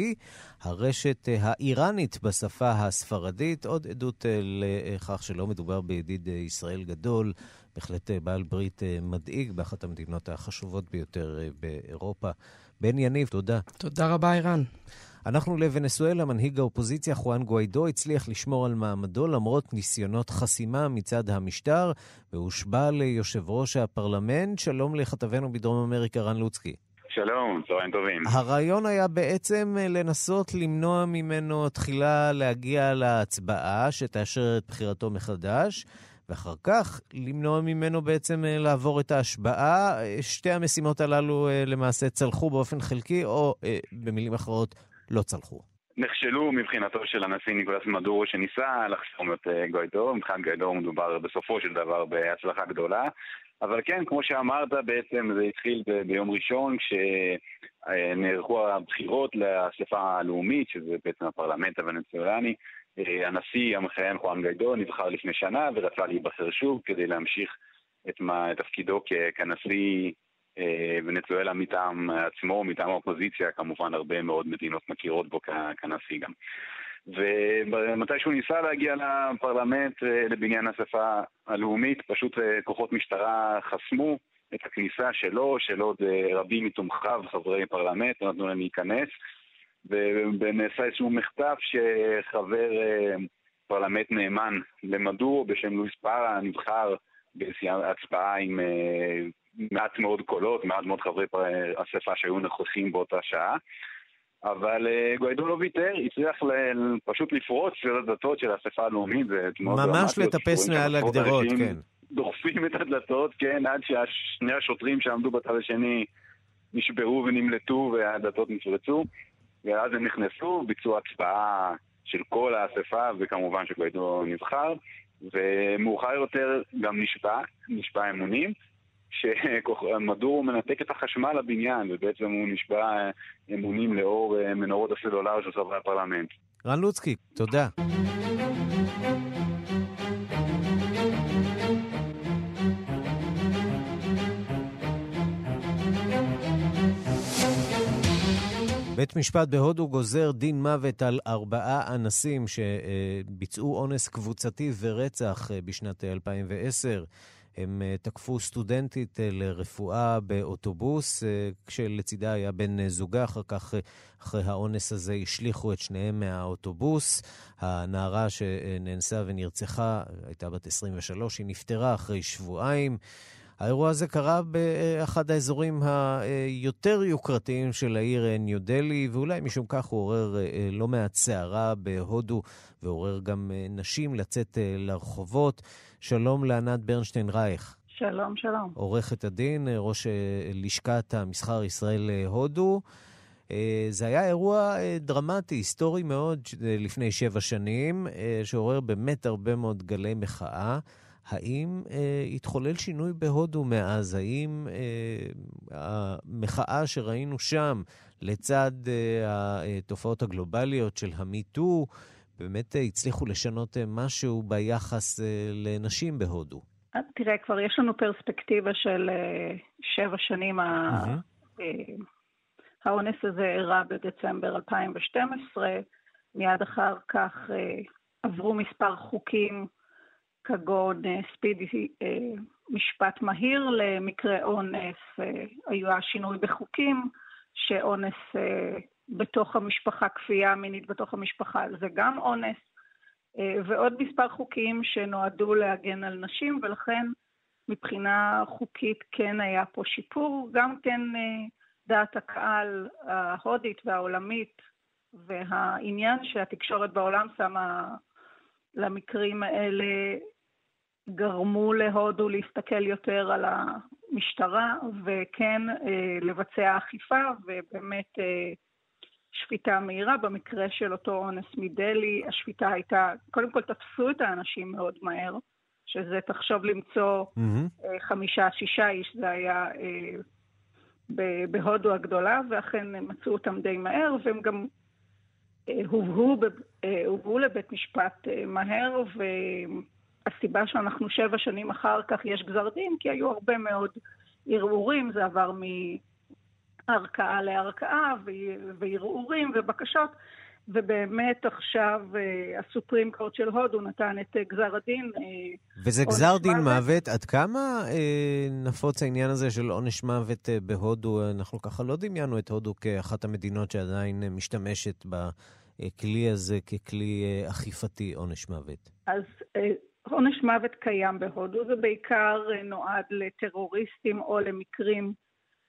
הרשת האיראנית בשפה הספרדית, עוד עדות לכך שלא מדובר בידיד ישראל גדול, בהחלט בעל ברית מדאיג באחת המדינות החשובות ביותר באירופה. בן יניב, תודה. תודה רבה, איראן. אנחנו לוונסואלה, מנהיג האופוזיציה חואן גואידו הצליח לשמור על מעמדו למרות ניסיונות חסימה מצד המשטר, והושבע ליושב ראש הפרלמנט. שלום לכתבנו בדרום אמריקה, רן לוצקי. שלום, צהריים טובים. הרעיון היה בעצם לנסות למנוע ממנו תחילה להגיע להצבעה שתאשר את בחירתו מחדש, ואחר כך למנוע ממנו בעצם לעבור את ההשבעה. שתי המשימות הללו למעשה צלחו באופן חלקי, או במילים אחרות, לא צלחו. נכשלו מבחינתו של הנשיא ניקולס מדורו שניסה לחסום את אה, גוידו, מבחינת גוידו מדובר בסופו של דבר בהצלחה גדולה, אבל כן, כמו שאמרת, בעצם זה התחיל ביום ראשון כשנערכו הבחירות לאספה הלאומית, שזה בעצם הפרלמנט הוונצואלני. אה, הנשיא המכהן חואן גוידו נבחר לפני שנה ורצה להיבחר שוב כדי להמשיך את, מה, תפקידו כנשיא אה, ונצואלה מטעם עצמו, מטעם האופוזיציה, כמובן הרבה מאוד מדינות מכירות בו כנשיא גם. ומתי שהוא ניסה להגיע לפרלמנט, אה, לבניין השפה הלאומית, פשוט אה, כוחות משטרה חסמו את הכניסה שלו, של עוד רבים מתומכיו, חברי פרלמנט, נתנו להם להיכנס, ונעשה איזשהו מחטף שחבר פרלמנט נאמן למדור בשם לואיס פארה נבחר בהצבעה עם מעט מאוד קולות, מעט מאוד חברי אספה שהיו נוכחים באותה שעה. אבל אה, גוידו לא ויתר, הצליח פשוט לפרוץ של הדלתות של האספה הלאומית. ממש לטפס מעל הגדרות, כן. דוחפים את הדלתות, כן, עד ששני השוטרים שעמדו בצד השני נשברו ונמלטו והדלתות נפרצו. ואז הם נכנסו, ביצעו הצבעה של כל האספה, וכמובן שגוידו נבחר. ומאוחר יותר גם נשבע, נשבע אמונים. שמדור מנתק את החשמל לבניין, ובעצם הוא נשבע אמונים לאור אה, מנורות הסלולר של חברי הפרלמנט. רן לוצקי, תודה. בית משפט בהודו גוזר דין מוות על ארבעה אנסים שביצעו אונס קבוצתי ורצח אה, בשנת 2010. הם אה, תקפו סטודנטית אה, לרפואה באוטובוס, אה, כשלצידה היה בן זוגה, אחר כך, אחרי האונס הזה, השליכו את שניהם מהאוטובוס. הנערה שנאנסה ונרצחה הייתה בת 23, היא נפטרה אחרי שבועיים. האירוע הזה קרה באחד האזורים היותר יוקרתיים של העיר ניו דלי, ואולי משום כך הוא עורר לא מעט סערה בהודו, ועורר גם נשים לצאת לרחובות. שלום לענת ברנשטיין רייך. שלום, שלום. עורכת הדין, ראש לשכת המסחר ישראל-הודו. זה היה אירוע דרמטי, היסטורי מאוד, לפני שבע שנים, שעורר באמת הרבה מאוד גלי מחאה. האם אה, התחולל שינוי בהודו מאז? האם אה, המחאה שראינו שם, לצד אה, התופעות הגלובליות של המיטו, באמת אה, הצליחו לשנות אה, משהו ביחס אה, לנשים בהודו? תראה, כבר יש לנו פרספקטיבה של שבע שנים. Mm-hmm. האונס הזה אירע בדצמבר 2012, מיד אחר כך עברו מספר חוקים כגון ספידי משפט מהיר למקרה אונס, היה שינוי בחוקים שאונס בתוך המשפחה, כפייה מינית בתוך המשפחה, זה גם אונס, אה, ועוד מספר חוקים שנועדו להגן על נשים, ולכן מבחינה חוקית כן היה פה שיפור. גם כן אה, דעת הקהל ההודית והעולמית והעניין שהתקשורת בעולם שמה למקרים האלה גרמו להודו להסתכל יותר על המשטרה וכן לבצע אכיפה ובאמת שפיטה מהירה. במקרה של אותו אונס מדלי, השפיטה הייתה, קודם כל תפסו את האנשים מאוד מהר, שזה תחשוב למצוא mm-hmm. חמישה, שישה איש, זה היה בהודו הגדולה, ואכן מצאו אותם די מהר, והם גם הובאו, הובאו לבית משפט מהר, והסיבה שאנחנו שבע שנים אחר כך יש גזר דין, כי היו הרבה מאוד ערעורים, זה עבר מערכאה לערכאה, וערעורים ובקשות. ובאמת עכשיו הסופרים קורט של הודו נתן את גזר הדין. וזה גזר דין מוות. מוות. עד כמה אה, נפוץ העניין הזה של עונש מוות אה, בהודו? אנחנו ככה לא דמיינו את הודו כאחת המדינות שעדיין משתמשת בכלי הזה ככלי אה, אכיפתי, עונש מוות. אז אה, עונש מוות קיים בהודו, זה בעיקר נועד לטרוריסטים או למקרים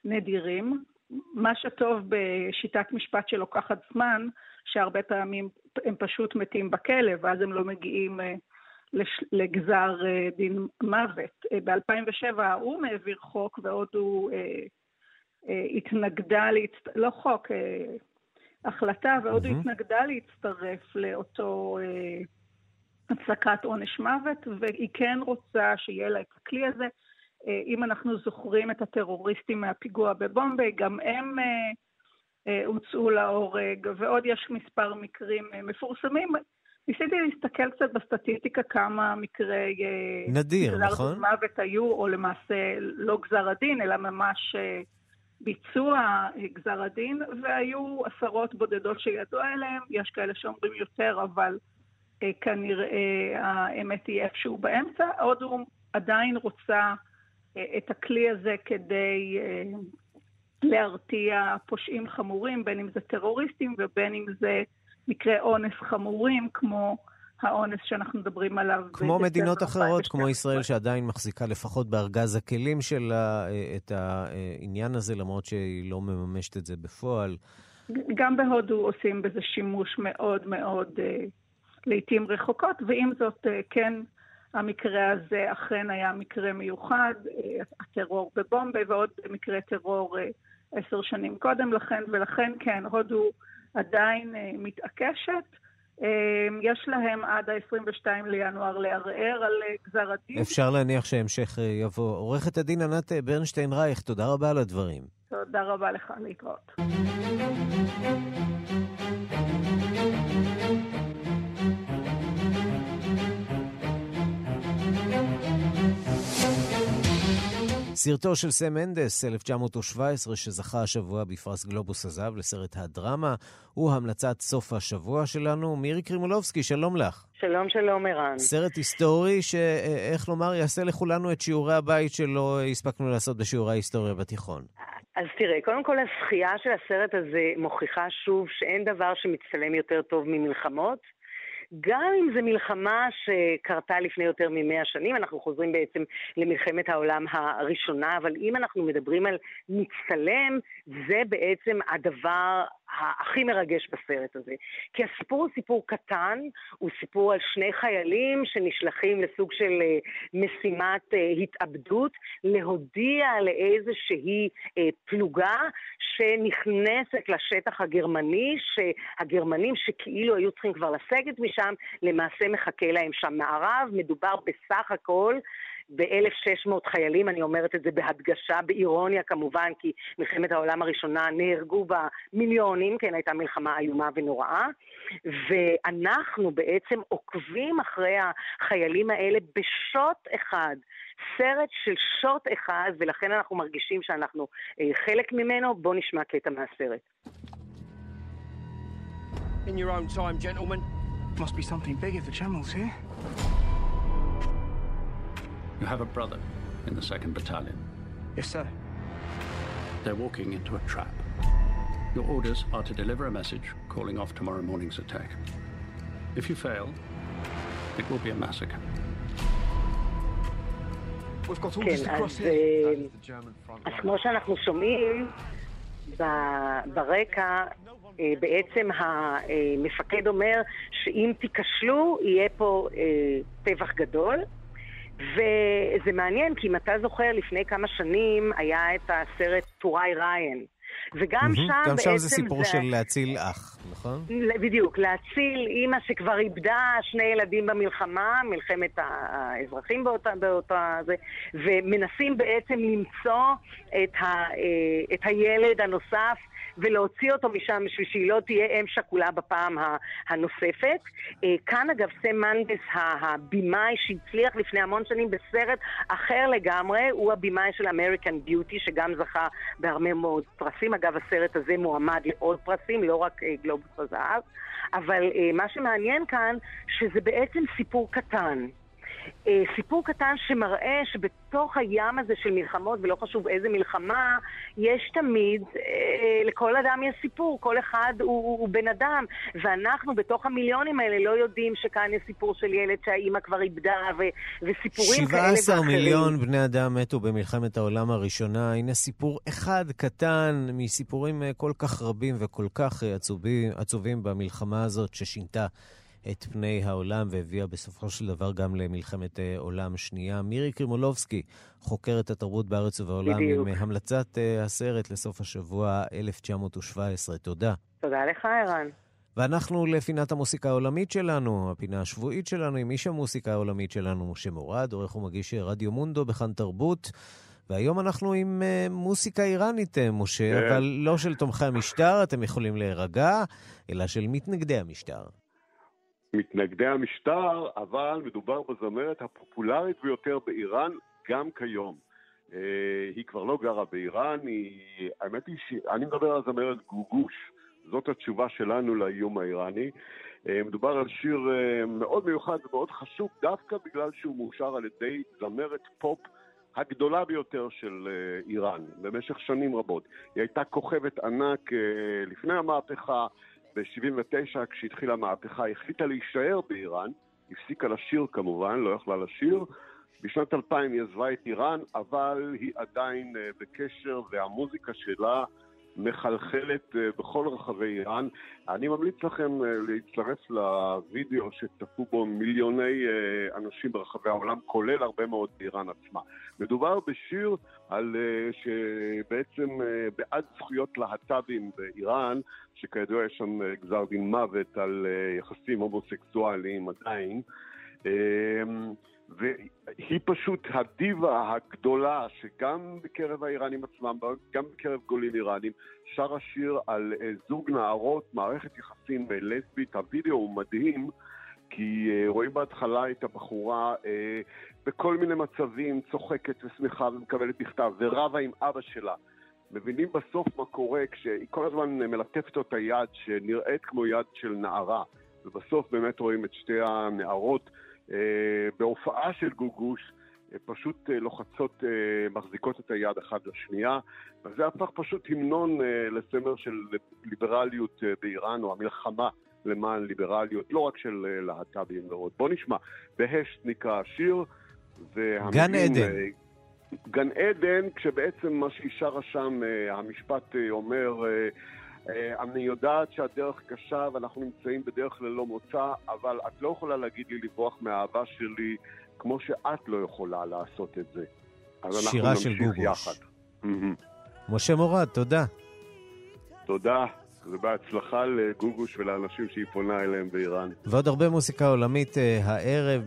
נדירים. מה שטוב בשיטת משפט שלוקחת זמן, שהרבה פעמים הם פשוט מתים בכלא, ואז הם לא מגיעים אה, לגזר אה, דין מוות. אה, ב-2007 האו"ם העביר חוק, והודו התנגדה, להצט... לא חוק, החלטה, והודו mm-hmm. התנגדה להצטרף לאותו הפסקת עונש מוות, והיא כן רוצה שיהיה לה את הכלי הזה. אם אנחנו זוכרים את הטרוריסטים מהפיגוע בבומביי, גם הם אה, הוצאו להורג, ועוד יש מספר מקרים אה, מפורסמים. ניסיתי להסתכל קצת בסטטיסטיקה כמה מקרי... אה, נדיר, גזר נכון? גזר מוות היו, או למעשה לא גזר הדין, אלא ממש ביצוע גזר הדין, והיו עשרות בודדות שידעו עליהם, יש כאלה שאומרים יותר, אבל כנראה האמת היא איפשהו באמצע. הודו עדיין רוצה את הכלי הזה כדי להרתיע פושעים חמורים, בין אם זה טרוריסטים ובין אם זה מקרי אונס חמורים, כמו האונס שאנחנו מדברים עליו. כמו מדינות אחרות, כמו ישראל, שעדיין מחזיקה לפחות בארגז הכלים שלה את העניין הזה, למרות שהיא לא מממשת את זה בפועל. גם בהודו עושים בזה שימוש מאוד מאוד אה, לעיתים רחוקות, ועם זאת, אה, כן, המקרה הזה אכן היה מקרה מיוחד, אה, הטרור בבומביי ועוד מקרה טרור עשר שנים קודם לכן, ולכן כן, הודו עדיין uh, מתעקשת. יש להם עד ה-22 לינואר לערער על גזר הדין. אפשר להניח שהמשך יבוא. עורכת הדין ענת ברנשטיין רייך, תודה רבה על הדברים. תודה רבה לך, להתראות. סרטו של סם מנדס, 1917, שזכה השבוע בפרס גלובוס הזהב לסרט הדרמה, הוא המלצת סוף השבוע שלנו. מירי קרימולובסקי, שלום לך. שלום, שלום, ערן. סרט היסטורי שאיך לומר, יעשה לכולנו את שיעורי הבית שלא הספקנו לעשות בשיעורי ההיסטוריה בתיכון. אז תראה, קודם כל הזכייה של הסרט הזה מוכיחה שוב שאין דבר שמצטלם יותר טוב ממלחמות. גם אם זו מלחמה שקרתה לפני יותר ממאה שנים, אנחנו חוזרים בעצם למלחמת העולם הראשונה, אבל אם אנחנו מדברים על מצטלם, זה בעצם הדבר הכי מרגש בסרט הזה. כי הסיפור הוא סיפור קטן, הוא סיפור על שני חיילים שנשלחים לסוג של אה, משימת אה, התאבדות, להודיע לאיזושהי אה, פלוגה שנכנסת לשטח הגרמני, שהגרמנים שכאילו היו צריכים כבר לסגת משם, למעשה מחכה להם שם מערב. מדובר בסך הכל ב-1,600 חיילים, אני אומרת את זה בהדגשה, באירוניה כמובן, כי מלחמת העולם הראשונה נהרגו בה מיליונים, כן, הייתה מלחמה איומה ונוראה, ואנחנו בעצם עוקבים אחרי החיילים האלה בשוט אחד. סרט של שוט אחד, ולכן אנחנו מרגישים שאנחנו אה, חלק ממנו. בואו נשמע קטע מהסרט. In your own time, gentlemen. Must be something big if the General's here. You have a brother in the 2nd Battalion. Yes, sir. They're walking into a trap. Your orders are to deliver a message calling off tomorrow morning's attack. If you fail, it will be a massacre. We've got orders to cross here. אז כמו שאנחנו שומעים ברקע, אה, בעצם המפקד אומר שאם תיכשלו, יהיה פה אה, טבח גדול. וזה מעניין, כי אם אתה זוכר, לפני כמה שנים היה את הסרט טוראי ריין. וגם שם בעצם גם שם זה סיפור של להציל אח, נכון? בדיוק, להציל אימא שכבר איבדה שני ילדים במלחמה, מלחמת האזרחים באותה, באותה זה, ומנסים בעצם למצוא את, ה, אה, את הילד הנוסף ולהוציא אותו משם בשביל שהיא לא תהיה אם שכולה בפעם הנוספת. אה, כאן אגב סם מנדס, הבמאי שהצליח לפני המון שנים בסרט אחר לגמרי, הוא הבמאי של אמריקן ביוטי, שגם זכה בהרבה מאוד פרסים. אגב, הסרט הזה מועמד לעוד פרסים, לא רק אה, גלובוס הזהב. אבל אה, מה שמעניין כאן, שזה בעצם סיפור קטן. אה, סיפור קטן שמראה שבתוך הים הזה של מלחמות, ולא חשוב איזה מלחמה, יש תמיד, אה, לכל אדם יש סיפור, כל אחד הוא, הוא בן אדם, ואנחנו בתוך המיליונים האלה לא יודעים שכאן יש סיפור של ילד שהאימא כבר איבדה, ו, וסיפורים כאלה ואחרים. 17 מיליון בני אדם מתו במלחמת העולם הראשונה. הנה סיפור אחד קטן מסיפורים אה, כל כך רבים וכל כך עצובים, עצובים במלחמה הזאת ששינתה את פני העולם והביאה בסופו של דבר גם למלחמת אה, עולם שנייה. מירי קרימולובסקי, חוקרת התרבות בארץ ובעולם, בדיוק. עם המלצת אה, הסרט לסוף השבוע 1917. תודה. תודה לך, ערן. ואנחנו לפינת המוסיקה העולמית שלנו, הפינה השבועית שלנו עם איש המוסיקה העולמית שלנו, משה מורד, עורך ומגיש רדיו מונדו בכאן תרבות. והיום אנחנו עם uh, מוסיקה איראנית, משה, כן. אבל לא של תומכי המשטר, אתם יכולים להירגע, אלא של מתנגדי המשטר. מתנגדי המשטר, אבל מדובר בזמרת הפופולרית ביותר באיראן גם כיום. Uh, היא כבר לא גרה באיראן, היא... האמת היא שאני מדבר על זמרת גוגוש, זאת התשובה שלנו לאיום האיראני. Uh, מדובר על שיר uh, מאוד מיוחד ומאוד חשוב, דווקא בגלל שהוא מאושר על ידי זמרת פופ הגדולה ביותר של איראן במשך שנים רבות. היא הייתה כוכבת ענק לפני המהפכה, ב-79, כשהתחילה המהפכה, החליטה להישאר באיראן, הפסיקה לשיר כמובן, לא יכלה לשיר. בשנת 2000 היא עזבה את איראן, אבל היא עדיין uh, בקשר, והמוזיקה שלה מחלחלת uh, בכל רחבי איראן. אני ממליץ לכם uh, להצטרף לוידאו שצפו בו מיליוני uh, אנשים ברחבי העולם, כולל הרבה מאוד באיראן עצמה. מדובר בשיר על שבעצם בעד זכויות להט"בים באיראן, שכידוע יש שם גזר דין מוות על יחסים הומוסקסואליים עדיין. והיא פשוט הדיבה הגדולה שגם בקרב האיראנים עצמם, גם בקרב גולים איראנים, שרה שיר על uh, זוג נערות, מערכת יחסים לסבית. הווידאו הוא מדהים, כי uh, רואים בהתחלה את הבחורה בכל מיני מצבים, צוחקת ושמחה ומקבלת מכתב, ורבה עם אבא שלה. מבינים בסוף מה קורה כשהיא כל הזמן מלטפת אותה יד שנראית כמו יד של נערה, ובסוף באמת רואים את שתי הנערות אה, בהופעה של גוגוש, אה, פשוט אה, לוחצות, מחזיקות את היד אחת לשנייה, וזה הפך פשוט המנון לסמר של ליברליות באיראן, או המלחמה למען ליברליות, לא רק של להט"בים ועוד. בוא נשמע, בהשט נקרא השיר, גן עדן. גן עדן, כשבעצם מה שהיא שרה שם, המשפט אומר, אני יודעת שהדרך קשה ואנחנו נמצאים בדרך ללא מוצא, אבל את לא יכולה להגיד לי לברוח מהאהבה שלי כמו שאת לא יכולה לעשות את זה. שירה של גוגוש. משה מורד, תודה. תודה. ובהצלחה לגוגוש ולאנשים שהיא פונה אליהם באיראן. ועוד הרבה מוסיקה עולמית אה, הערב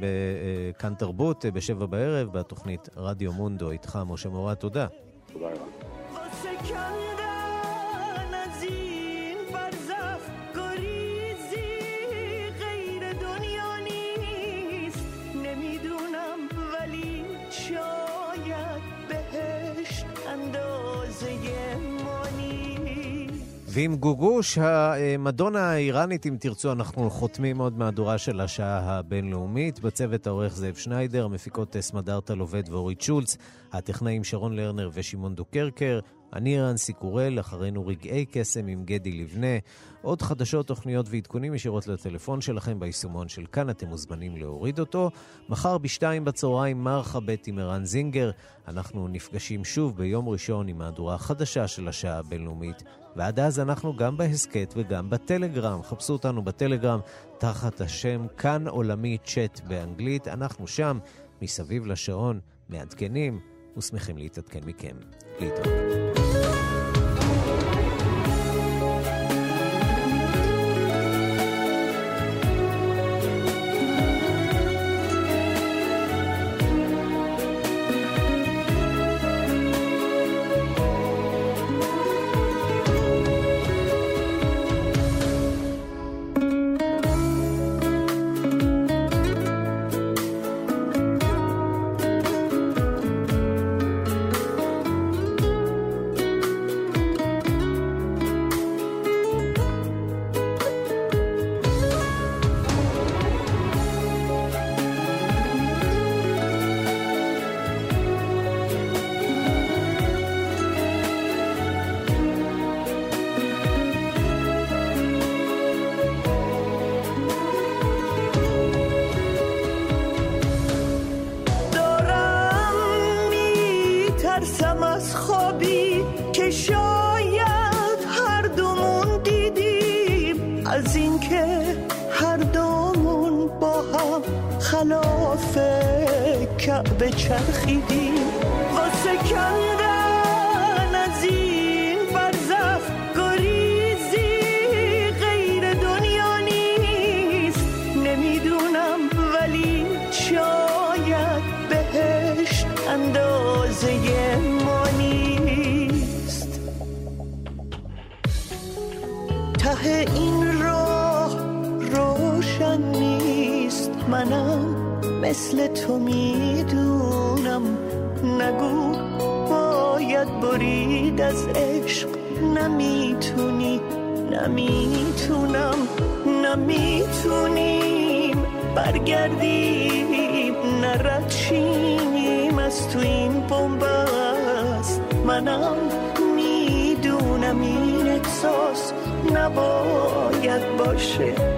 בכאן תרבות, אה, בשבע בערב, בתוכנית רדיו מונדו. איתך, משה מורד, תודה. תודה רבה. ועם גוגוש, המדונה האיראנית, אם תרצו, אנחנו חותמים עוד מהדורה של השעה הבינלאומית. בצוות העורך זאב שניידר, המפיקות סמדארטה לובד ואורית שולץ, הטכנאים שרון לרנר ושמעון דוקרקר, אני רנסי קורל, אחרינו רגעי קסם עם גדי לבנה. עוד חדשות, תוכניות ועדכונים ישירות לטלפון שלכם ביישומון של כאן, אתם מוזמנים להוריד אותו. מחר בשתיים בצהריים מרחבת עם ערן זינגר. אנחנו נפגשים שוב ביום ראשון עם מהדורה החדשה של השעה הבינלאומית. ועד אז אנחנו גם בהסכת וגם בטלגרם. חפשו אותנו בטלגרם תחת השם כאן עולמי צ'אט באנגלית. אנחנו שם, מסביב לשעון, מעדכנים ושמחים להתעדכן מכם. להתראות. این راه روشن نیست. منم مثل تو می‌دونم. نگو باید برید از عشق. نمی‌تونی نمی‌تونم نمی‌تونیم. برگردیم نردشیم אתם